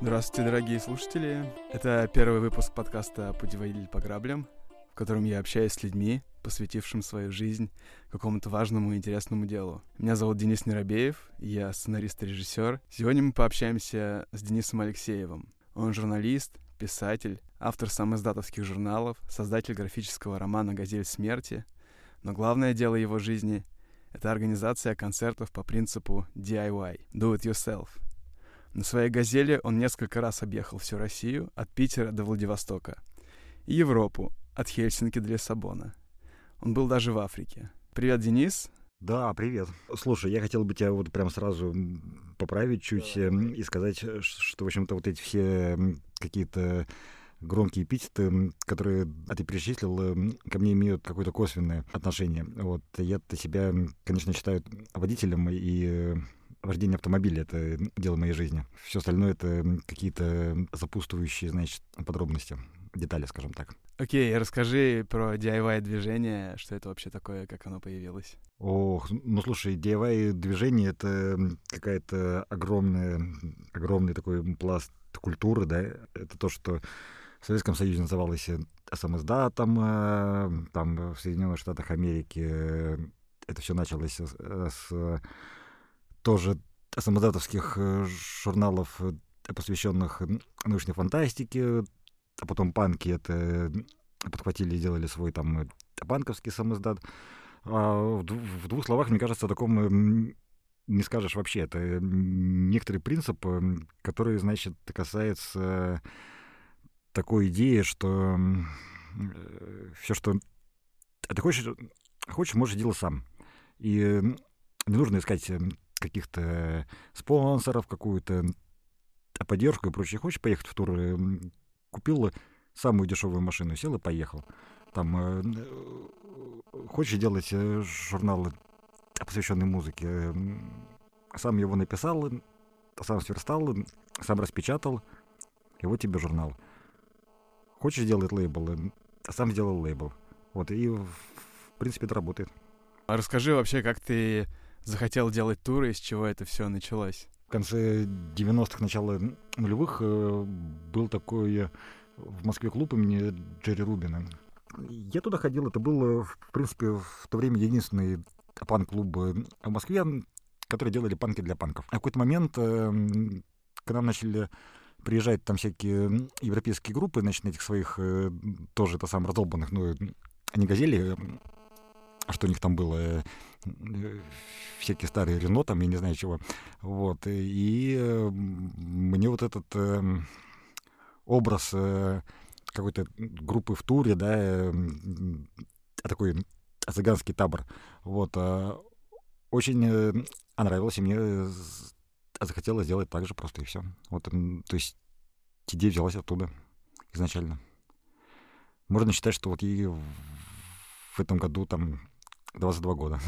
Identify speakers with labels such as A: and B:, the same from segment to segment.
A: Здравствуйте, дорогие слушатели. Это первый выпуск подкаста «Путеводитель по граблям», в котором я общаюсь с людьми, посвятившим свою жизнь какому-то важному и интересному делу. Меня зовут Денис Неробеев, я сценарист и режиссер. Сегодня мы пообщаемся с Денисом Алексеевым. Он журналист, писатель, автор самоиздатовских журналов, создатель графического романа «Газель смерти». Но главное дело его жизни — это организация концертов по принципу DIY — Do It Yourself — на своей «Газели» он несколько раз объехал всю Россию, от Питера до Владивостока, и Европу, от Хельсинки до Лиссабона. Он был даже в Африке. Привет, Денис.
B: Да, привет. Слушай, я хотел бы тебя вот прям сразу поправить чуть да. Эм, и сказать, что, в общем-то, вот эти все какие-то громкие эпитеты, которые ты перечислил, эм, ко мне имеют какое-то косвенное отношение. Вот я-то себя, конечно, считаю водителем и э, вождение автомобиля — это дело моей жизни. Все остальное — это какие-то запутывающие, значит, подробности, детали, скажем так.
A: Окей, okay, расскажи про DIY-движение, что это вообще такое, как оно появилось?
B: Ох, ну слушай, DIY-движение — это какая-то огромная, огромный такой пласт культуры, да, это то, что в Советском Союзе называлось самоиздатом, э, там в Соединенных Штатах Америки это все началось с, с тоже самодатовских э, журналов, э, посвященных научной фантастике, а потом панки это подхватили и сделали свой там э, панковский самоздат. А в, в двух словах, мне кажется, о таком не скажешь вообще. Это некоторый принцип, который, значит, касается такой идеи, что все, что ты хочешь, хочешь, можешь делать сам. И не нужно искать каких-то спонсоров, какую-то поддержку и прочее. Хочешь поехать в тур? Купил самую дешевую машину, сел и поехал. Там э, э, хочешь делать э, журнал, посвященный музыке, сам его написал, сам сверстал, сам распечатал, и вот тебе журнал. Хочешь сделать лейбл, сам сделал лейбл. Вот, и в принципе это работает.
A: А расскажи вообще, как ты захотел делать туры, из чего это все началось?
B: В конце 90-х, начало нулевых э, был такой э, в Москве клуб имени Джерри Рубина. Я туда ходил, это был, в принципе, в то время единственный панк-клуб в Москве, который делали панки для панков. А в какой-то момент, э, когда начали приезжать там всякие европейские группы, значит, на этих своих тоже это самое раздолбанных, ну, они газели, что у них там было, Э, всякие старые Рено, там, я не знаю чего. Вот. И э, мне вот этот э, образ какой-то группы в туре, да, такой цыганский табор, вот, очень понравилось, и мне захотелось сделать так же просто, и все. Вот, то есть идея взялась оттуда изначально. Можно считать, что вот и в этом году там 22 года.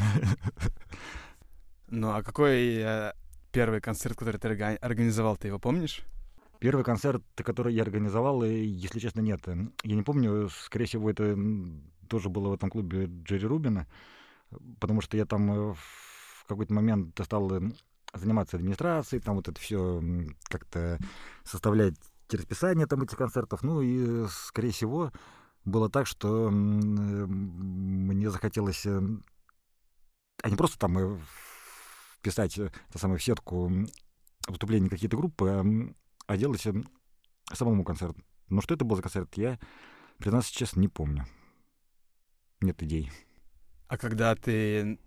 A: Ну, а какой э, первый концерт, который ты организовал, ты его помнишь?
B: Первый концерт, который я организовал, если честно, нет. Я не помню, скорее всего, это тоже было в этом клубе Джерри Рубина, потому что я там э, в какой-то момент стал э, заниматься администрацией, там вот это все как-то составлять расписание там этих концертов. Ну и, скорее всего, было так, что мне захотелось, э, а не просто там вписать э, это самое, в сетку выступления какие-то группы, а, а делать э, самому концерт. Но что это был за концерт, я, признаться честно, не помню. Нет идей.
A: А когда ты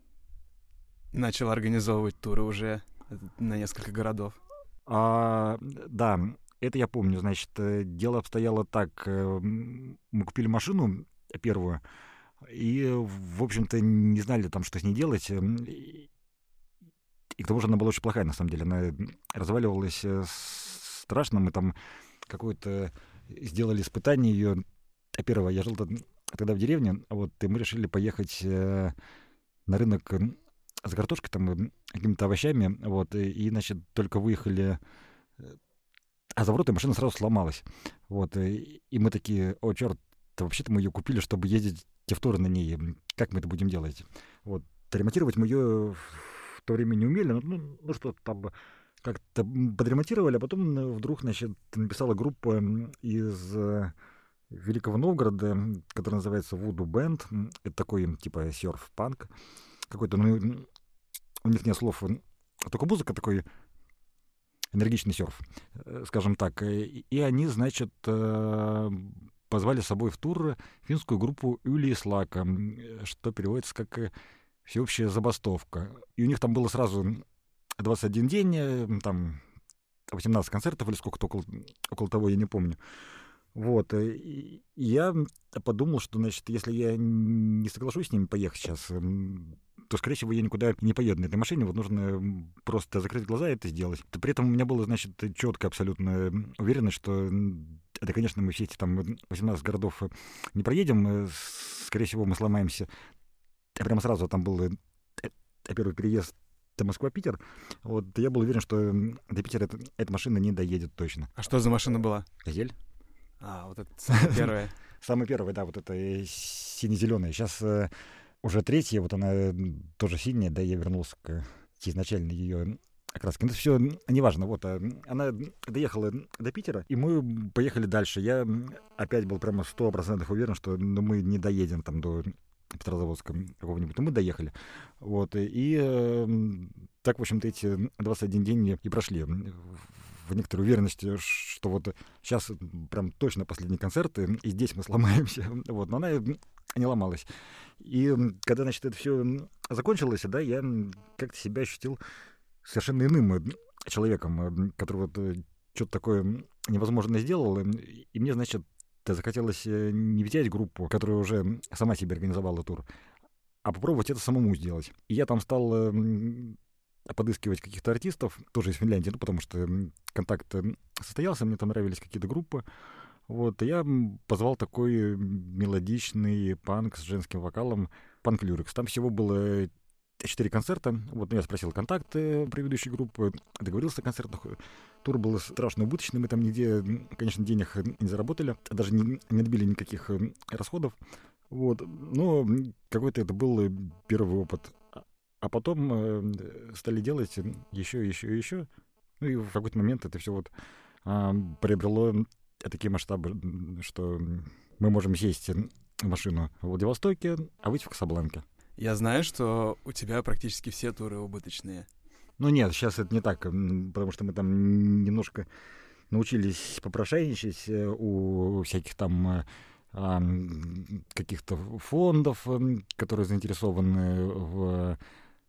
A: начал организовывать туры уже на несколько городов?
B: А, да, это я помню, значит, э, дело обстояло так. Э, мы купили машину первую, и, в общем-то, не знали там, что с ней делать. И к тому же она была очень плохая, на самом деле. Она разваливалась э, страшно. Мы там какое-то сделали испытание ее. А первое, я жил тогда в деревне, вот, и мы решили поехать на рынок за картошкой, там, какими-то овощами, вот, и, значит, только выехали а за ворота машина сразу сломалась. Вот, и, и мы такие, о, черт, вообще-то мы ее купили, чтобы ездить в на ней. Как мы это будем делать? Вот, ремонтировать мы ее в то время не умели, ну, ну что там как-то подремонтировали, а потом вдруг, значит, написала группа из Великого Новгорода, который называется Voodoo Band. Это такой, типа, серф-панк какой-то, ну, у них нет слов, только музыка такой энергичный серф, э, скажем так. И они, значит, э, позвали с собой в тур финскую группу Юли Слака, что переводится как всеобщая забастовка. И у них там было сразу 21 день, э, там 18 концертов или сколько-то около, около того, я не помню. Вот. И я подумал, что, значит, если я не соглашусь с ними поехать сейчас, то, скорее всего, я никуда не поеду на этой машине. Вот нужно просто закрыть глаза и это сделать. При этом у меня было, значит, четко абсолютно уверенность, что это, конечно, мы все эти там 18 городов не проедем. Скорее всего, мы сломаемся. Прямо сразу там был первый переезд это Москва-Питер, вот я был уверен, что до Питера эта, эта машина не доедет точно.
A: А что за машина была?
B: Газель.
A: А, вот это самая первая.
B: Самая первая, да, вот это сине-зеленая. Сейчас э, уже третья, вот она тоже синяя, да, я вернулся к изначальной ее окраске. Ну, это все неважно. Вот, а, она доехала до Питера, и мы поехали дальше. Я опять был прямо сто процентов уверен, что ну, мы не доедем там до Петрозаводска какого-нибудь. Но мы доехали. Вот, и э, так, в общем-то, эти 21 день и прошли в некоторой уверенности, что вот сейчас прям точно последний концерт, и здесь мы сломаемся. Вот, но она не ломалась. И когда, значит, это все закончилось, да, я как-то себя ощутил совершенно иным человеком, который вот э, что-то такое невозможно сделал. И мне, значит, захотелось э, не взять группу, которая уже сама себе организовала тур, а попробовать это самому сделать. И я там стал подыскивать каких-то артистов, тоже из Финляндии, ну, потому что контакт состоялся, мне там нравились какие-то группы. Вот, я позвал такой мелодичный панк с женским вокалом, панк Люрикс. Там всего было четыре концерта. Вот я спросил контакты предыдущей группы, договорился о концертах. Тур был страшно убыточный, мы там нигде, конечно, денег не заработали, даже не, не отбили никаких расходов. Вот. Но какой-то это был первый опыт. А потом э, стали делать еще, еще, еще. Ну и в какой-то момент это все вот а, приобрело такие масштабы, что мы можем сесть в машину в Владивостоке, а выйти в Касабланке.
A: Я знаю, что у тебя практически все туры убыточные.
B: Ну нет, сейчас это не так, потому что мы там немножко научились попрошайничать э, у всяких там э, каких-то фондов, которые заинтересованы в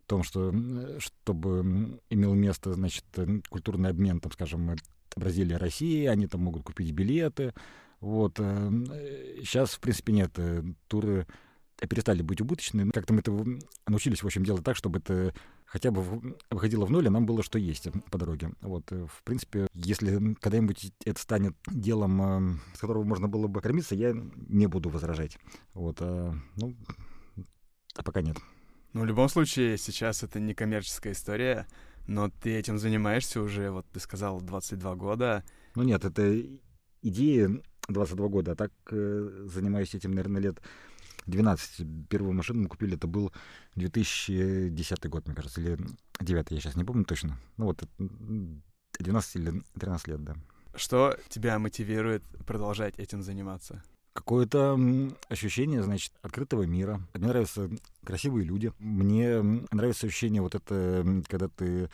B: том, что чтобы имел место, значит, культурный обмен, там, скажем, Бразилия, Россия, они там могут купить билеты. Вот. Сейчас, э, в принципе, нет. Э, туры перестали быть убыточными. Как-то мы это научились, в общем, делать так, чтобы это хотя бы выходило в ноль, а нам было что есть по дороге. Вот, э, в принципе, если когда-нибудь это станет делом, с которого можно было бы кормиться, я не буду возражать. Вот, а, ну, а пока нет.
A: Ну, в любом случае, сейчас это не коммерческая история, но ты этим занимаешься уже, вот ты сказал, 22 года.
B: Ну нет, это идея 22 года, а так э, занимаюсь этим, наверное, лет 12. Первую машину мы купили, это был 2010 год, мне кажется, или 9, я сейчас не помню точно. Ну вот, 12 или 13 лет, да.
A: Что тебя мотивирует продолжать этим заниматься?
B: Какое-то ощущение, значит, открытого мира. Мне нравятся красивые люди. Мне нравится ощущение вот это, когда ты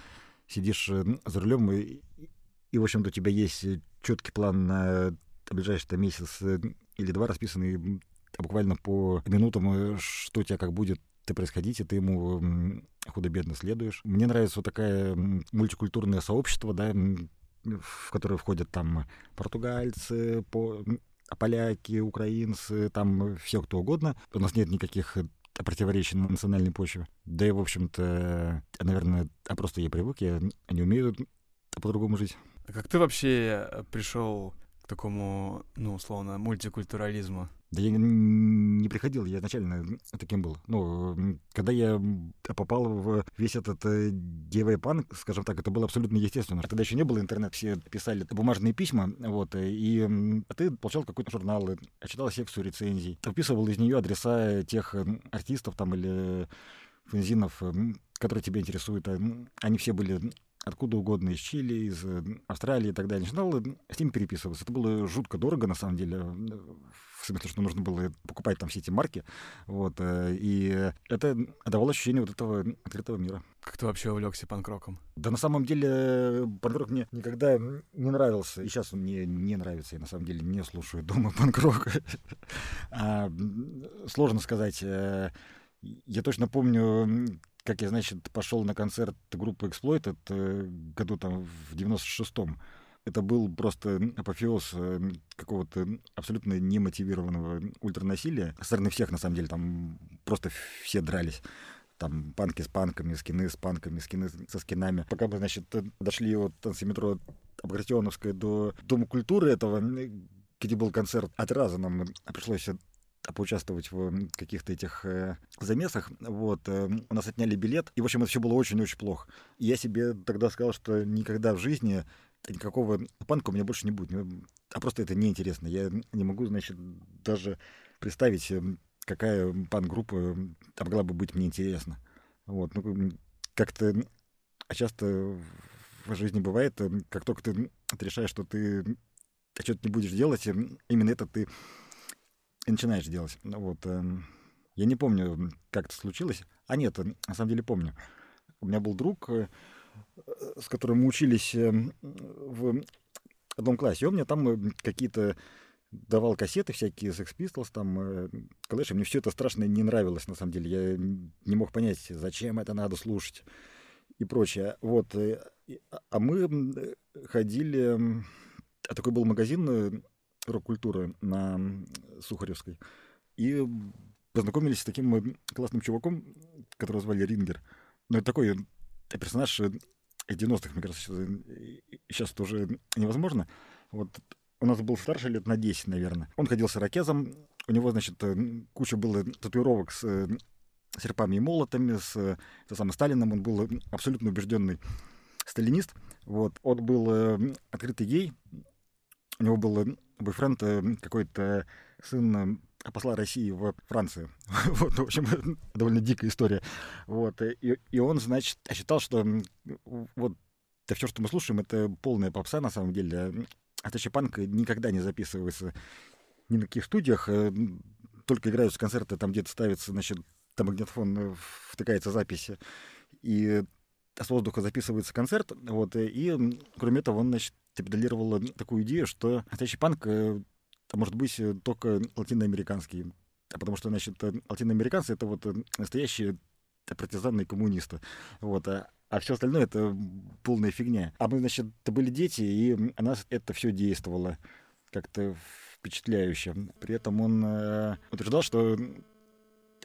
B: сидишь э, за рулем и, и в общем-то, у тебя есть четкий план на ближайший там, месяц э, или два, расписанный буквально по минутам, э, что у тебя как будет происходить, и ты ему худо-бедно следуешь. Мне нравится вот такая мультикультурное сообщество, да, в которое входят там португальцы, по, поляки, украинцы, там все кто угодно. У нас нет никаких э, противоречий на национальной почве. Да и, в общем-то, наверное, а просто я привык, я не умею по-другому жить.
A: А как ты вообще э, пришел к такому, ну, условно, мультикультурализму?
B: Да я не приходил, я изначально таким был. Ну, когда я попал в весь этот э, девайпан, скажем так, это было абсолютно естественно. Тогда еще не было интернета, все писали бумажные письма, вот, и ты получал какой-то журнал, читал секцию рецензий, вписывал из нее адреса тех артистов там или фензинов, которые тебя интересуют. Они все были откуда угодно, из Чили, из Австралии и так далее. Начинал с ними переписываться. Это было жутко дорого, на самом деле, в смысле, что нужно было покупать там все эти марки. Вот, и это давало ощущение вот этого открытого мира.
A: Как ты вообще увлекся панк-роком?
B: Да на самом деле панк-рок мне никогда не нравился. И сейчас он мне не нравится. Я на самом деле не слушаю дома панк-рок. а, сложно сказать. Э, я точно помню, как я, значит, пошел на концерт группы Exploited э, году там в 96-м. Это был просто апофеоз э, какого-то абсолютно немотивированного ультранасилия. Со стороны всех, на самом деле, там просто все дрались там панки с панками, скины с панками, скины со скинами. Пока мы, значит, дошли от танцеметро Багратионовской до Дома культуры этого, где был концерт, от раза нам пришлось поучаствовать в каких-то этих э, замесах. Вот, э, у нас отняли билет, и, в общем, это все было очень-очень плохо. И я себе тогда сказал, что никогда в жизни никакого панка у меня больше не будет. А просто это неинтересно. Я не могу, значит, даже представить какая пан-группа могла бы быть мне интересна. Вот, ну, как-то а часто в жизни бывает, э, как только ты, решаешь, что ты что-то не будешь делать, именно это ты и начинаешь делать. Ну вот. Эм, я не помню, как это случилось. А нет, на самом деле помню. У меня был друг, э, с которым мы учились в одном классе. И он мне там какие-то давал кассеты всякие, Sex Pistols, там, э, Clash, мне все это страшно не нравилось, на самом деле. Я не мог понять, зачем это надо слушать и прочее. Вот. Э, а мы ходили... А такой был магазин э, рок-культуры на Сухаревской. И познакомились с таким классным чуваком, которого звали Рингер. Ну, это такой персонаж 90-х, мне кажется, сейчас это уже невозможно. Вот у нас был старше лет на 10, наверное. Он ходил с ирокезом, у него, значит, э, куча было татуировок с э, серпами и молотами, с это самым Сталином. Он был абсолютно убежденный сталинист. Вот. Он был э, открытый гей. У него был бойфренд какой-то сын посла России в Франции. вот, в общем, довольно дикая история. Вот. И, и он, значит, считал, что вот это все, что мы слушаем, это полная попса на самом деле. Атачи Панк никогда не записывается ни на каких студиях, э, только играются концерты, там где-то ставится, значит, там магнитофон э, втыкается запись, и с воздуха записывается концерт, вот, и, кроме этого, он, значит, педалировал такую идею, что настоящий панк э, может быть только латиноамериканский, потому что, значит, латиноамериканцы — это вот настоящие партизаны и коммунисты, вот, а а все остальное это полная фигня. А мы, значит, это были дети, и на нас это все действовало как-то впечатляюще. При этом он э, утверждал, что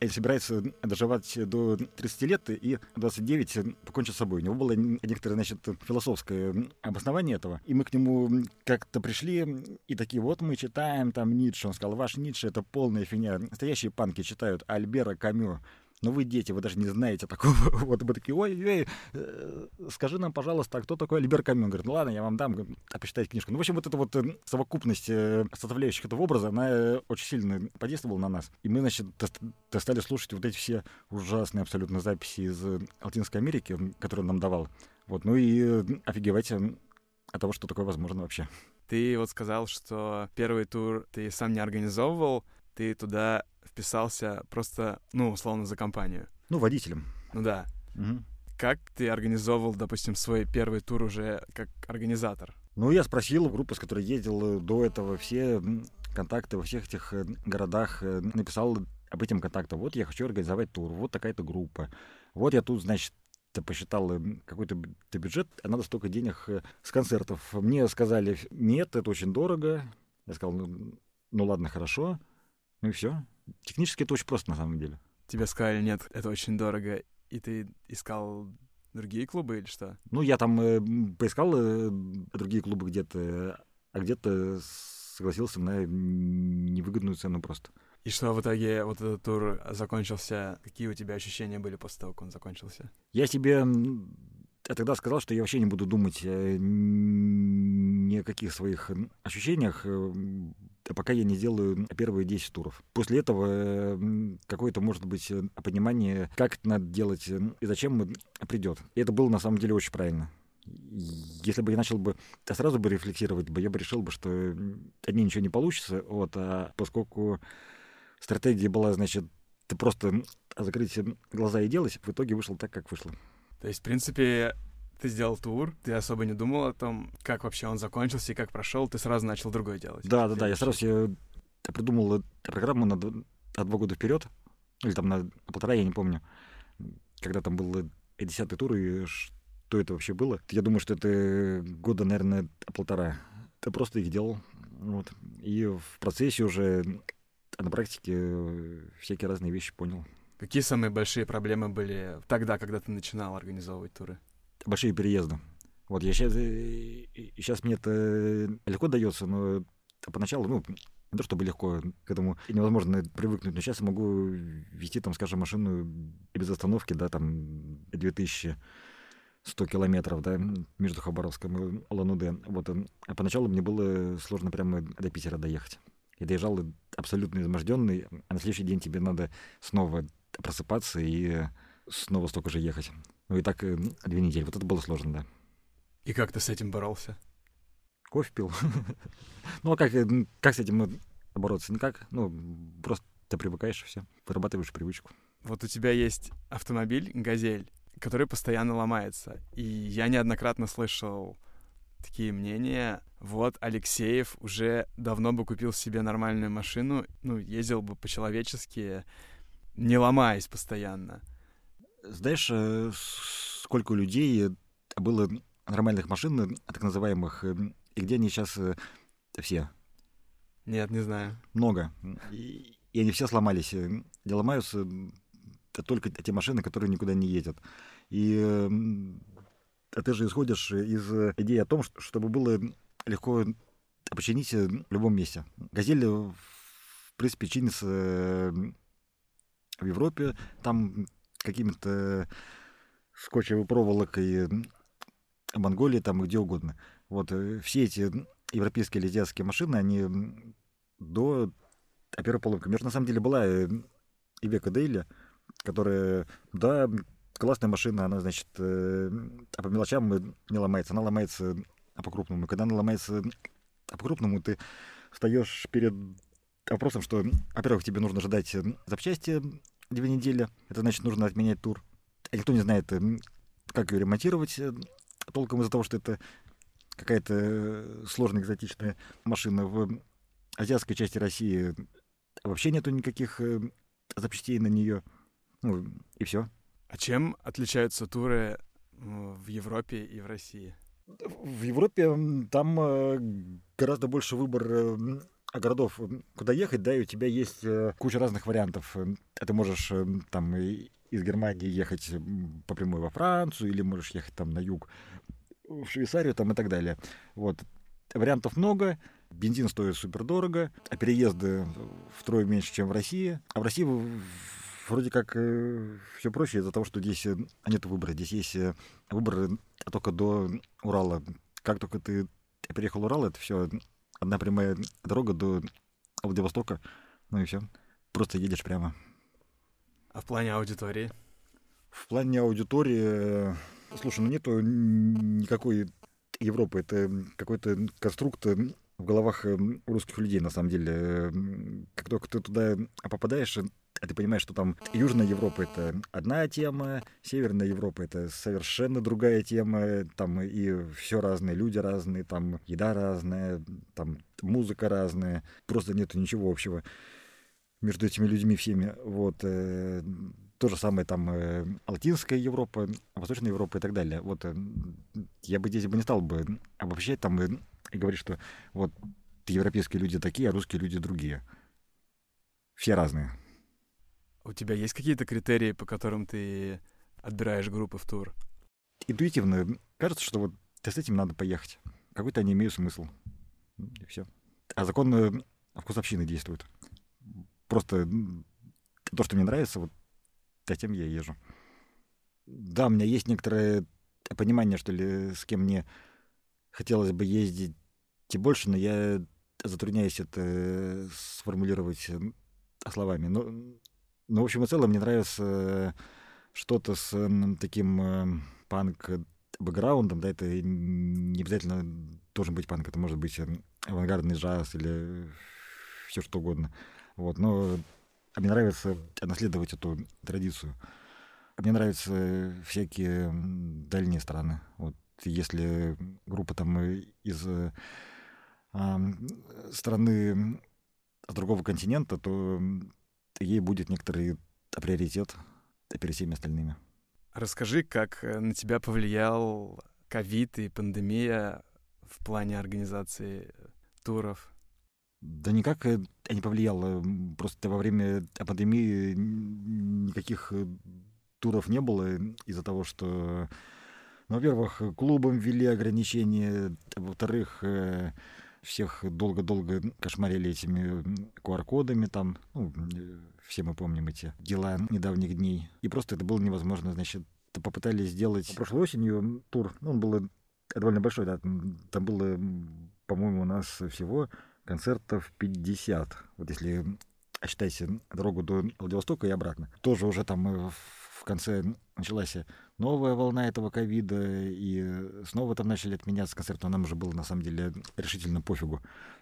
B: собирается доживать до 30 лет и 29 покончит с собой. У него было некоторое, значит, философское обоснование этого. И мы к нему как-то пришли и такие, вот мы читаем там Ницше. Он сказал, ваш Ницше — это полная фигня. Настоящие панки читают Альбера Камю. Но вы дети, вы даже не знаете такого. вот мы такие, ой-ой, э, скажи нам, пожалуйста, а кто такой Альбер Камю? Он говорит, ну ладно, я вам дам, а почитайте книжку. Ну, в общем, вот эта вот э, совокупность э, составляющих этого образа, она очень сильно подействовала на нас. И мы, значит, стали слушать вот эти все ужасные абсолютно записи из Латинской Америки, которые он нам давал. Вот, ну и офигевать от того, что такое возможно вообще.
A: Ты вот сказал, что первый тур ты сам не организовывал, ты туда вписался просто, ну, условно, за компанию.
B: Ну, водителем.
A: Ну да. Угу. Как ты организовывал, допустим, свой первый тур уже как организатор?
B: Ну, я спросил у группы, с которой ездил до этого, все контакты во всех этих э, городах, э, написал об этом контактах. Вот я хочу организовать тур, вот такая-то группа. Вот я тут, значит, посчитал э, какой-то бюджет, а надо столько денег с концертов. Мне сказали, нет, это очень дорого. Я сказал, ну, ну ладно, хорошо. Ну и все. Технически это очень просто на самом деле.
A: Тебе сказали, нет, это очень дорого, и ты искал другие клубы или что?
B: Ну, я там э, поискал э, другие клубы где-то, а где-то согласился на невыгодную цену просто.
A: И что в итоге вот этот тур закончился? Какие у тебя ощущения были после того, как он закончился?
B: Я себе я тогда сказал, что я вообще не буду думать ни о каких своих ощущениях, э, пока я не сделаю первые 10 туров. После этого какое-то, может быть, э, понимание, как это надо делать и зачем придет. И это было на самом деле очень правильно. если бы я начал бы я сразу бы рефлексировать, бы, я бы решил бы, что одни ничего не получится, вот, а поскольку стратегия была, значит, ты просто закрыть глаза и делать, в итоге вышло так, как вышло.
A: То есть, в принципе, ты сделал тур, ты особо не думал о том, как вообще он закончился и как прошел, ты сразу начал другое делать.
B: Да, да, да. Я сразу себе придумал программу на, на два года вперед, или там на полтора, я не помню, когда там был десятый тур, и что это вообще было. Я думаю, что это года, наверное, полтора. Ты просто их делал. Вот. И в процессе уже на практике всякие разные вещи понял.
A: Какие самые большие проблемы были тогда, когда ты начинал организовывать туры?
B: Большие переезды. Вот я сейчас, сейчас мне это легко дается, но поначалу, ну, не то чтобы легко к этому невозможно привыкнуть, но сейчас я могу вести, там, скажем, машину без остановки, да, там, 2100 километров, да, между Хабаровском и Улан-Удэ. Вот, а поначалу мне было сложно прямо до Питера доехать. Я доезжал абсолютно изможденный, а на следующий день тебе надо снова просыпаться и снова столько же ехать. Ну и так э, две недели. Вот это было сложно, да.
A: И как ты с этим боролся?
B: Кофе пил. ну, а как, э, как с этим ну, бороться? Никак. Ну, просто ты привыкаешь, все. Вырабатываешь привычку.
A: Вот у тебя есть автомобиль «Газель», который постоянно ломается. И я неоднократно слышал такие мнения. Вот Алексеев уже давно бы купил себе нормальную машину, ну, ездил бы по-человечески, не ломаясь постоянно.
B: Знаешь, э, сколько людей было нормальных машин, так называемых, э, и где они сейчас э, все?
A: Нет, не знаю.
B: Много. И, и они все сломались. Не ломаются только те машины, которые никуда не ездят. И а ты же исходишь из идеи о том, чтобы было легко починить в любом месте. Газель, в принципе, чинится в Европе. Там какими-то скотчевой проволокой Монголии, там где угодно. Вот э, все эти европейские или азиатские машины, они до первой поломки. Между на самом деле была э, и Века Дейли, которая, да, классная машина, она, значит, э, а по мелочам не ломается. Она ломается а по крупному. Когда она ломается а по крупному, ты встаешь перед вопросом, что, во-первых, тебе нужно ждать запчасти две недели. Это значит, нужно отменять тур. А никто не знает, как ее ремонтировать э, толком из-за того, что это какая-то сложная экзотичная машина. В азиатской части России вообще нету никаких э, запчастей на нее. Ну, и все.
A: А чем отличаются туры в Европе и в России?
B: В Европе там э, гораздо больше выбор городов, куда ехать, да, и у тебя есть э, куча разных вариантов. Ты можешь э, там из Германии ехать по прямой во Францию, или можешь ехать там на юг в Швейцарию там и так далее. Вот. Вариантов много, бензин стоит супер дорого, а переезды втрое меньше, чем в России. А в России вроде как э, все проще из-за того, что здесь нет выбора. Здесь есть выбор только до Урала. Как только ты переехал Урал, это все одна прямая дорога до Владивостока, ну и все. Просто едешь прямо.
A: А в плане аудитории?
B: В плане аудитории, слушай, ну нету никакой Европы. Это какой-то конструкт в головах русских людей, на самом деле. Как только ты туда попадаешь, а ты понимаешь, что там Южная Европа — это одна тема, Северная Европа — это совершенно другая тема, там и все разные, люди разные, там еда разная, там музыка разная, просто нету ничего общего между этими людьми всеми. Вот. Э, то же самое там э, Латинская Европа, Восточная Европа и так далее. Вот э, я бы здесь бы не стал бы обобщать там и, и говорить, что вот европейские люди такие, а русские люди другие. Все разные.
A: У тебя есть какие-то критерии, по которым ты отбираешь группы в тур?
B: Интуитивно. Кажется, что вот с этим надо поехать. Какой-то они имеют смысл. И все. А закон э, вкусовщины действует. Просто то, что мне нравится, вот затем я езжу. Да, у меня есть некоторое понимание, что ли, с кем мне хотелось бы ездить и больше, но я затрудняюсь это сформулировать э, словами. Но ну, в общем и целом, мне нравится что-то с таким э, панк бэкграундом, да, это не обязательно должен быть панк, это может быть авангардный джаз или все что угодно. Вот, но мне нравится наследовать эту традицию. Мне нравятся всякие дальние страны. Вот если группа там из а, страны с другого континента, то ей будет некоторый приоритет перед всеми остальными.
A: Расскажи, как э, на тебя повлиял ковид и пандемия в плане организации туров?
B: Да никак э, не повлияло. Просто во время пандемии никаких э, туров не было из-за того, что, ну, во-первых, клубам ввели ограничения, во-вторых, всех долго-долго кошмарили этими QR-кодами там, ну, все мы помним эти дела недавних дней. И просто это было невозможно, значит, попытались сделать прошлой осенью тур, ну, он был довольно большой, да, там было, по-моему, у нас всего концертов 50. Вот если считайте дорогу до Владивостока и обратно. Тоже уже там э, в конце началась новая волна этого ковида, и снова там начали отменяться концерты, но нам уже было на самом деле решительно пофигу.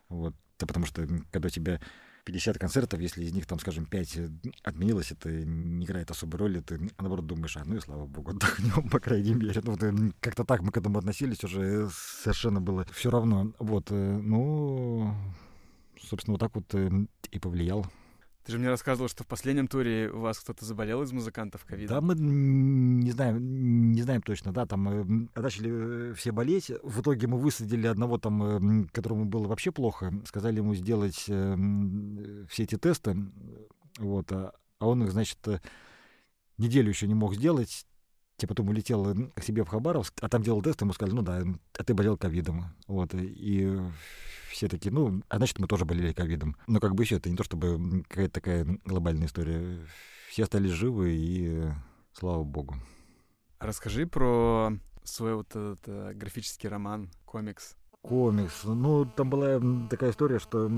B: Вот. Да потому что когда тебя 50 концертов, если из них, там, скажем, 5 отменилось, это не играет особой роли, ты, наоборот, думаешь, а, ну и слава богу, отдохнем, по крайней мере. Ну, как-то так мы к этому относились, уже совершенно было все равно. Вот, э, ну, собственно, вот так вот э, и повлиял.
A: Ты же мне рассказывал, что в последнем туре у вас кто-то заболел из музыкантов ковид.
B: Да, мы не знаем, не знаем точно, да, там э, начали все болеть. В итоге мы высадили одного там, которому было вообще плохо, сказали ему сделать все эти тесты, вот, а, а он их, значит, неделю еще не мог сделать, Типа потом улетел к себе в Хабаровск, а там делал тест, ему сказали, ну да, а ты болел ковидом. Вот, и все такие, ну, а значит, мы тоже болели ковидом. Но как бы еще это не то, чтобы какая-то такая глобальная история. Все остались живы, и слава богу.
A: Расскажи про свой вот этот э, графический роман, комикс.
B: Комикс. Ну, там была такая история, что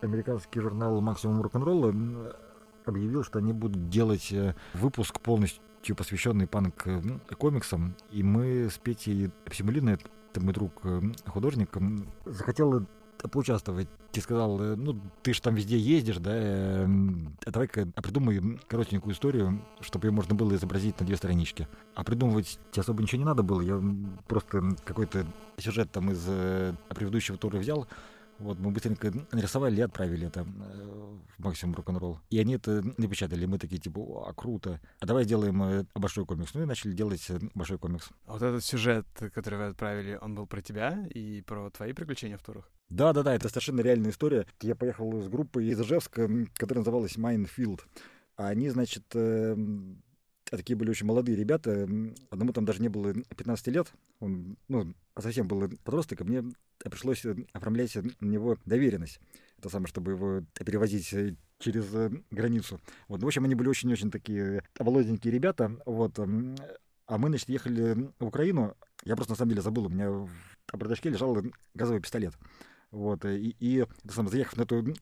B: американский журнал «Максимум рок-н-ролла» объявил, что они будут делать э, выпуск полностью полностью посвященный панк-комиксам. И мы с Петей Псимулиной, это мой друг э, художник, захотел поучаствовать. Ты сказал, э, ну, ты же там везде ездишь, да, э, а давай-ка придумай коротенькую историю, чтобы ее можно было изобразить на две странички. А придумывать особо ничего не надо было, я просто какой-то сюжет там из предыдущего тура взял, вот, мы быстренько нарисовали и отправили это в Maximum Rocknroll. И они это напечатали. Мы такие, типа, о, круто. А давай сделаем э, большой комикс. Ну и начали делать э, большой комикс.
A: А вот этот сюжет, который вы отправили, он был про тебя и про твои приключения в турах?
B: Да, да, да, это совершенно реальная история. Я поехал с группой из Ижевска, которая называлась Minefield. Они, значит, а такие были очень молодые ребята. Одному там даже не было 15 лет. Он, ну, совсем был подросток, и мне пришлось оформлять на него доверенность. Это самое, чтобы его перевозить через границу. Вот. В общем, они были очень-очень такие молоденькие ребята. Вот. А мы, значит, ехали в Украину. Я просто, на самом деле, забыл. У меня в бардачке лежал газовый пистолет. Вот. И, и это самое, заехав на эту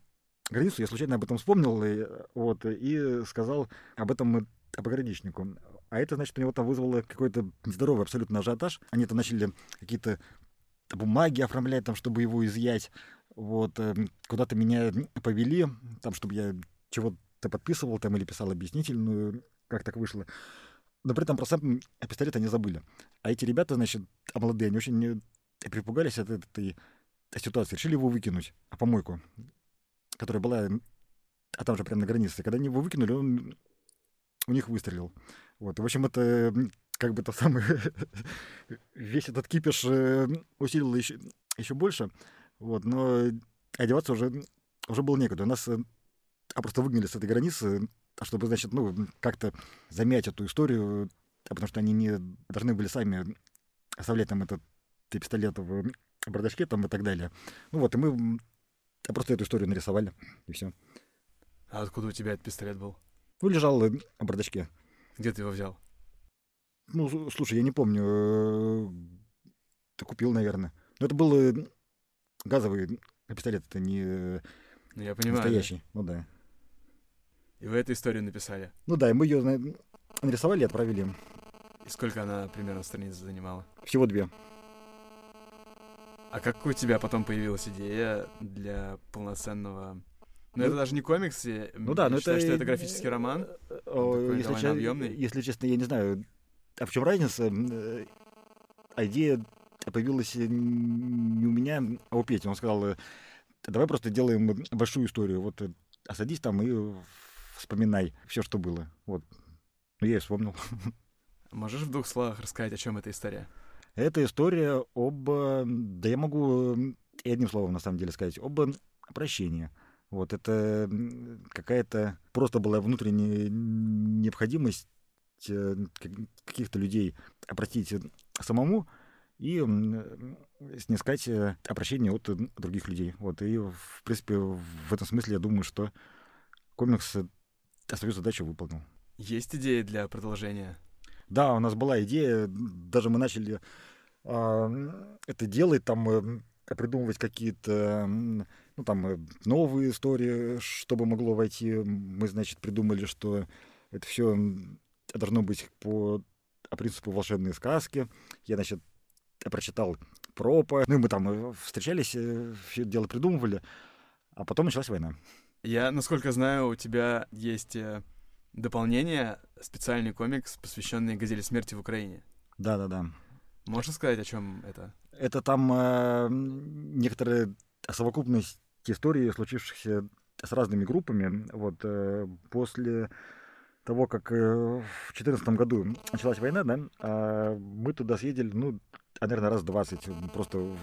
B: границу, я случайно об этом вспомнил и, вот, и сказал об этом пограничнику. А это, значит, у него там вызвало какой-то нездоровый абсолютно ажиотаж. Они там начали какие-то бумаги оформлять, там, чтобы его изъять. Вот, эм, куда-то меня повели, там, чтобы я чего-то подписывал там или писал объяснительную, как так вышло. Но при этом про сам пистолет они забыли. А эти ребята, значит, а молодые, они очень припугались от этой ситуации, решили его выкинуть, а помойку, которая была, а там же прямо на границе. Когда они его выкинули, он у них выстрелил. Вот. В общем, это как бы то самое, весь этот кипиш э, усилил еще, еще больше. Вот. Но одеваться уже, уже было некуда. Нас э, а просто выгнали с этой границы, чтобы, значит, ну, как-то замять эту историю, а потому что они не должны были сами оставлять там этот пистолет в бардачке там и так далее. Ну вот, и мы просто эту историю нарисовали, и все.
A: А откуда у тебя этот пистолет был?
B: Ну, лежал на бардачке.
A: Где ты его взял?
B: Ну, слушай, я не помню. Э, ты купил, наверное. Но это был э, газовый пистолет, это не
A: ну, я понимаю,
B: настоящий.
A: Да?
B: Ну да.
A: И вы эту историю написали?
B: Ну да, и мы ее нарисовали и отправили.
A: И сколько она примерно страниц занимала?
B: Всего две.
A: А как у тебя потом появилась идея для полноценного... Ну, это даже не комикс,
B: ну, да, но
A: считаю,
B: это...
A: что это графический роман.
B: О, если, че... если честно, я не знаю, а в чем разница? А идея появилась не у меня, а у Пети. Он сказал, давай просто делаем большую историю. Вот садись там и вспоминай все, что было. Вот. Ну, я и вспомнил.
A: Можешь в двух словах рассказать, о чем эта история?
B: Это история об... Да я могу и одним словом, на самом деле, сказать. Об прощении. Вот это какая-то просто была внутренняя необходимость э, каких-то людей опростить самому и снискать э, обращение от других людей. Вот. И, в принципе, в этом смысле я думаю, что комикс свою задачу выполнил.
A: Есть идеи для продолжения?
B: Да, у нас была идея, даже мы начали э, это делать, там э, придумывать какие-то ну, там, э, новые истории, чтобы могло войти. Мы, значит, придумали, что это все должно быть по принципу волшебной сказки. Я, значит, прочитал пропа. Ну, и мы там э, встречались, э, все дело придумывали. А потом началась война.
A: Я, насколько знаю, у тебя есть дополнение, специальный комикс, посвященный «Газели смерти» в Украине.
B: Да-да-да.
A: Можешь сказать, о чем это?
B: Это там э, некоторая совокупность историй, случившихся с разными группами. Вот э, после того, как э, в 2014 году началась война, да, э, мы туда съездили, ну, а, наверное, раз 20, просто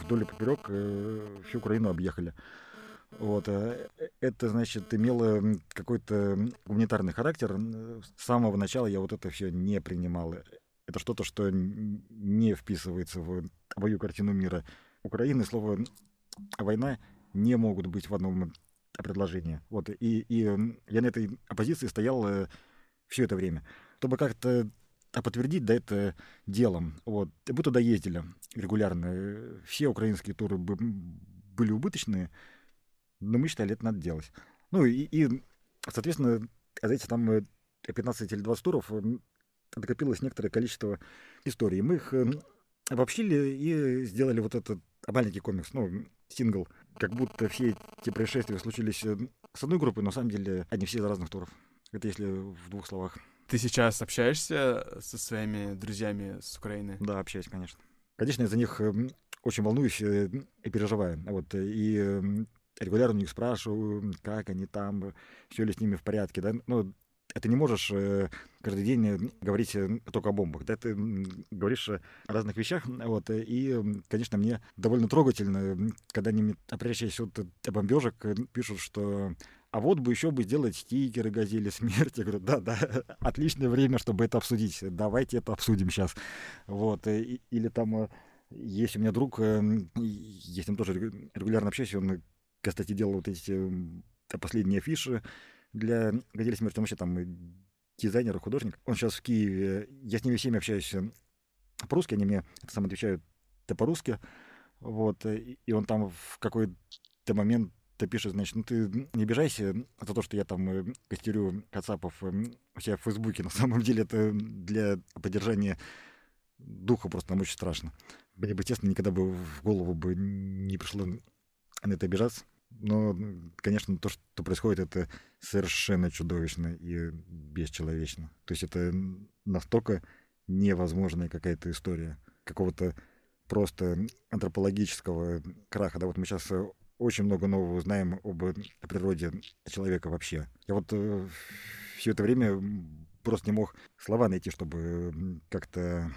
B: вдоль и поперек э, всю Украину объехали. Вот. Это, значит, имело какой-то гуманитарный характер. С самого начала я вот это все не принимал. Это что-то, что не вписывается в мою картину мира. Украины слово «война» не могут быть в одном предложении. Вот. И, и я на этой оппозиции стоял э, все это время. Чтобы как-то подтвердить, да, это делом. Вот. Мы туда ездили регулярно. Все украинские туры были убыточные, но мы считали, это надо делать. Ну и, и соответственно, за там 15 или 20 туров накопилось некоторое количество историй. Мы их обобщили и сделали вот этот маленький комикс, ну, сингл. Как будто все эти происшествия случились с одной группой, но на самом деле они все из разных туров. Это если в двух словах.
A: Ты сейчас общаешься со своими друзьями с Украины?
B: Да, общаюсь, конечно. Конечно, я за них очень волнуюсь э, и переживаю. Вот, и регулярно у них спрашиваю, как они там, все ли с ними в порядке. Да? Ну, это не можешь э, каждый день э, говорить э, только о бомбах. Да? Ты говоришь о разных вещах. Вот, и, конечно, мне довольно трогательно, когда они, обращаясь от бомбежек, пишут, что а вот бы еще бы сделать стикеры газели смерти. Я говорю, да, да, отличное время, чтобы это обсудить. Давайте это обсудим сейчас. Вот. Или там есть у меня друг, я с ним тоже регулярно общаюсь, он кстати, делал вот эти последние афиши для «Газели смерти». Он вообще там дизайнер, художник. Он сейчас в Киеве. Я с ними всеми общаюсь э, по-русски, они мне это сам отвечают по-русски. Вот. И он там в какой-то момент ты пишет, значит, ну ты не обижайся за то, что я там э, костерю кацапов э, у себя в Фейсбуке. На самом деле это для поддержания духа просто нам очень страшно. Мне бы, честно, никогда бы в голову бы не пришло на это обижаться. Но, конечно, то, что происходит, это совершенно чудовищно и бесчеловечно. То есть это настолько невозможная какая-то история какого-то просто антропологического краха. Да, вот мы сейчас очень много нового узнаем об природе человека вообще. Я вот э, все это время просто не мог слова найти, чтобы как-то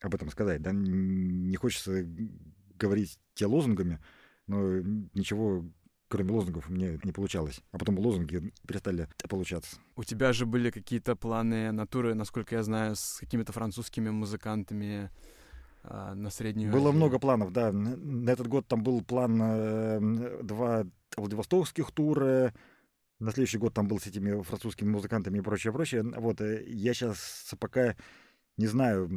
B: об этом сказать. Да? Не хочется говорить те лозунгами, но ничего кроме лозунгов, мне не получалось. А потом лозунги перестали получаться.
A: У тебя же были какие-то планы натуры, насколько я знаю, с какими-то французскими музыкантами э, на Среднюю
B: Было Азию. много планов, да. На этот год там был план э, два Владивостокских тура, на следующий год там был с этими французскими музыкантами и прочее, прочее. Вот, э, я сейчас пока не знаю,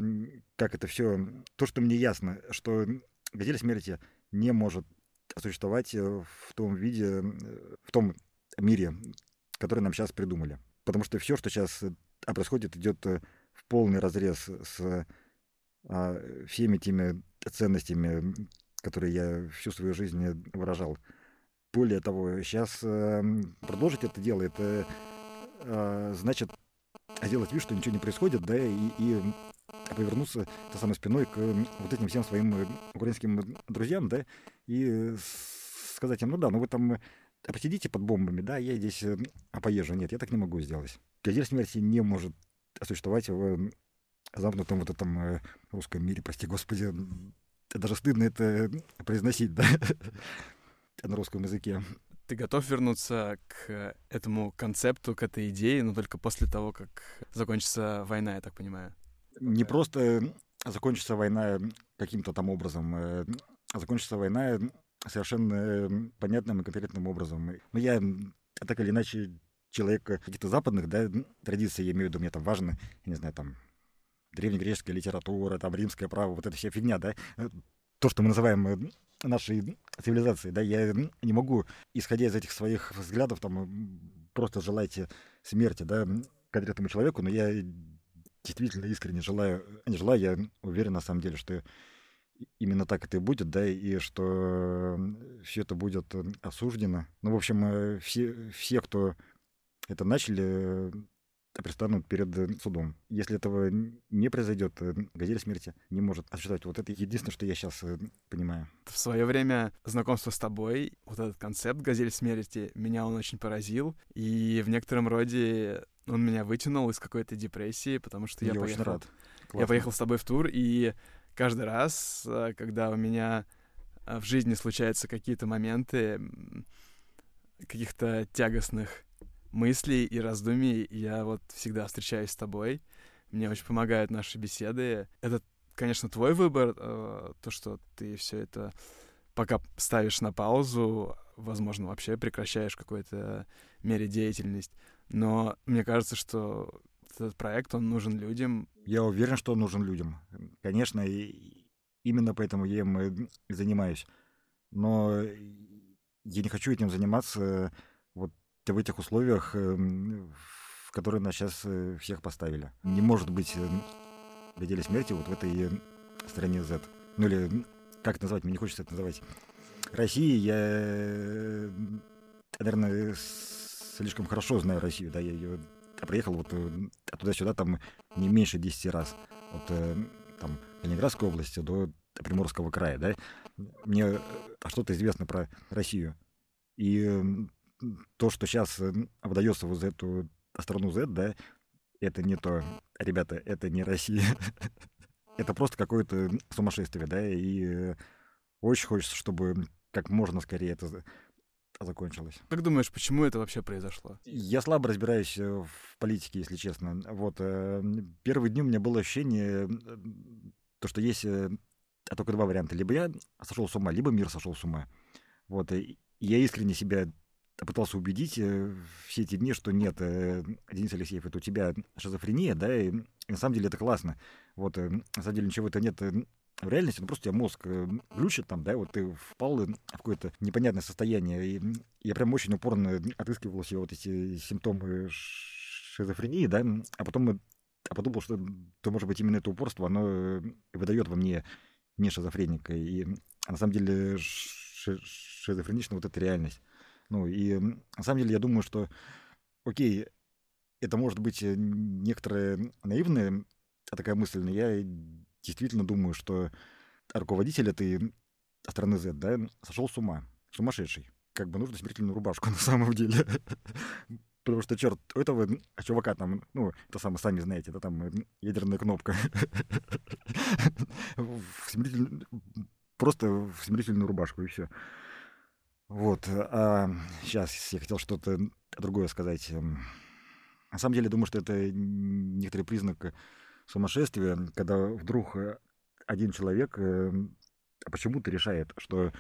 B: как это все. То, что мне ясно, что «Газель смерти» не может существовать э, в том виде, э, в том мире, который нам сейчас придумали. Потому что все, что сейчас э, происходит, идет в полный разрез с а всеми теми ценностями, которые я всю свою жизнь выражал. Более того, сейчас продолжить это дело, это а, значит сделать вид, что ничего не происходит, да, и, и повернуться то самой спиной к вот этим всем своим украинским друзьям, да, и сказать им, ну да, ну вы там посидите под бомбами, да, я здесь э, поезжу. Нет, я так не могу сделать. Газель смерти не может существовать в замкнутом вот этом э, русском мире, прости господи. Даже стыдно это произносить, да, на русском языке.
A: Ты готов вернуться к этому концепту, к этой идее, но только после того, как закончится война, я так понимаю?
B: Не просто закончится война каким-то там образом, а закончится война совершенно понятным и конкретным образом. Но ну, я так или иначе человек каких-то западных да, традиций, я имею в виду, мне там важно, я не знаю, там, древнегреческая литература, там, римское право, вот эта вся фигня, да, то, что мы называем э, нашей цивилизацией, да, я не могу, исходя из этих своих взглядов, там, просто желать смерти, да, конкретному человеку, но я действительно искренне желаю, не желаю, я уверен на самом деле, что именно так это и будет, да, и что все это будет э, осуждено. Ну, в общем, э, все, все кто это начали, предстанут перед э, судом. Если этого не произойдет, газель смерти не может осуществлять. Вот это единственное, что я сейчас понимаю.
A: В свое время знакомство с тобой, вот этот концепт газель смерти, меня он очень поразил. И в некотором роде он меня вытянул из какой-то депрессии, потому что я, я поехал... Очень рад. Я поехал с тобой в тур, и каждый раз, э, когда у меня э, в жизни случаются какие-то моменты каких-то тягостных мыслей и раздумий, я вот всегда встречаюсь с тобой. Мне очень помогают наши беседы. Это, конечно, твой выбор, э, то, что ты все это пока ставишь на паузу, возможно, вообще прекращаешь в какой-то мере деятельность. Но мне кажется, что этот проект, он нужен людям.
B: Я уверен, что он нужен людям. Конечно, и именно поэтому я им занимаюсь. Но я не хочу этим заниматься вот в этих условиях, эм, в которые нас сейчас э, всех поставили. Не может быть предели э, смерти вот в этой стране Z. Ну или как это назвать, мне не хочется это называть. России я, э, наверное, слишком хорошо знаю Россию, да, я ее я приехал вот э, туда-сюда там не меньше 10 раз. От э, там Ленинградской области до Приморского края, да. Мне э, что-то известно про Россию. И то, что сейчас выдается вот за эту страну Z, да, это не то, ребята, это не Россия. это просто какое-то сумасшествие, да, и очень хочется, чтобы как можно скорее это закончилось.
A: Как думаешь, почему это вообще произошло?
B: Я слабо разбираюсь э, в политике, если честно. Вот э, первые дни у меня было ощущение, то, что есть э, только два варианта. Либо я сошел с ума, либо мир сошел с ума. Вот. И я искренне себя пытался убедить все эти дни, что нет, Денис Алексеев, это у тебя шизофрения, да, и, и на самом деле это классно. Вот, на самом деле ничего это нет в реальности, ну, просто тебя мозг э, глючит там, да, вот ты впал в какое-то непонятное состояние. И я прям очень упорно отыскивал себе вот эти симптомы шизофрении, да, а потом а подумал, что, то, может быть, именно это упорство, оно э, выдает во мне не шизофреника. И на самом деле шизофренична вот эта реальность. Ну, и на самом деле я думаю, что, окей, это может быть э, некоторая наивная такая мысль, но я действительно думаю, что руководитель этой страны Z, да, сошел с ума, сумасшедший. Как бы нужно смертельную рубашку на самом деле. Потому что, черт, у этого чувака там, ну, это самое, сами знаете, да, там ядерная кнопка. Просто в смирительную рубашку, и все. Вот. А сейчас я хотел что-то другое сказать. На самом деле, думаю, что это некоторый признак сумасшествие, когда вдруг э, один человек э, почему-то решает, что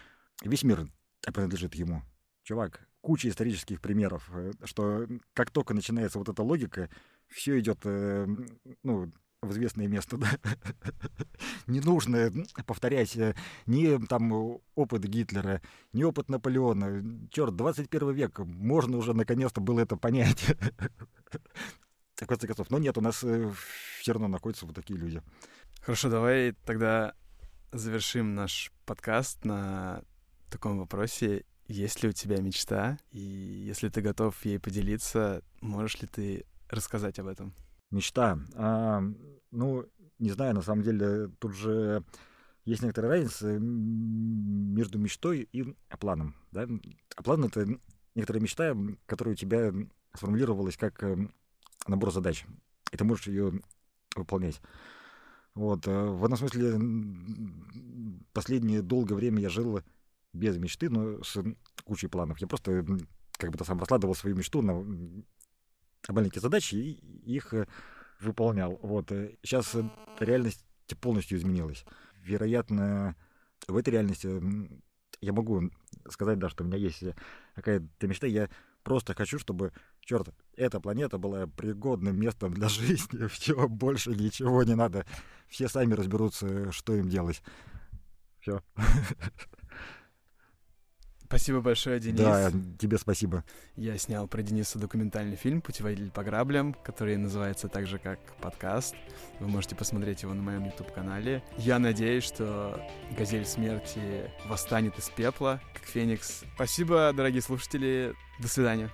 B: весь мир принадлежит ему. Чувак, куча исторических примеров, э, что как только начинается вот эта логика, все идет ну, в известное место, да. Не нужно повторять ни там опыт Гитлера, ни опыт Наполеона. Черт, 21 век, можно уже наконец-то было это понять. в конце концов. Но нет, у нас э, все равно находятся вот такие люди.
A: Хорошо, давай тогда завершим наш подкаст на таком вопросе. Есть ли у тебя мечта? И если ты готов ей поделиться, можешь ли ты рассказать об этом?
B: Мечта. А, ну, не знаю, на самом деле, тут же есть некоторая разница между мечтой и планом. Да? А план — это некоторая мечта, которая у тебя сформулировалась как э, набор задач, и ты можешь ее выполнять. Вот. Э, в этом смысле последнее долгое время я жил без мечты, но с кучей планов. Я просто как бы то сам раскладывал свою мечту на маленькие задачи и их э, выполнял. Вот. Сейчас реальность полностью изменилась вероятно, в этой реальности я могу сказать, да, что у меня есть какая-то мечта. Я просто хочу, чтобы, черт, эта планета была пригодным местом для жизни. Все, больше ничего не надо. Все сами разберутся, что им делать. Все.
A: Спасибо большое, Денис.
B: Да, тебе спасибо.
A: Я снял про Дениса документальный фильм «Путеводитель по граблям», который называется так же, как подкаст. Вы можете посмотреть его на моем YouTube-канале. Я надеюсь, что «Газель смерти» восстанет из пепла, как Феникс. Спасибо, дорогие слушатели. До свидания.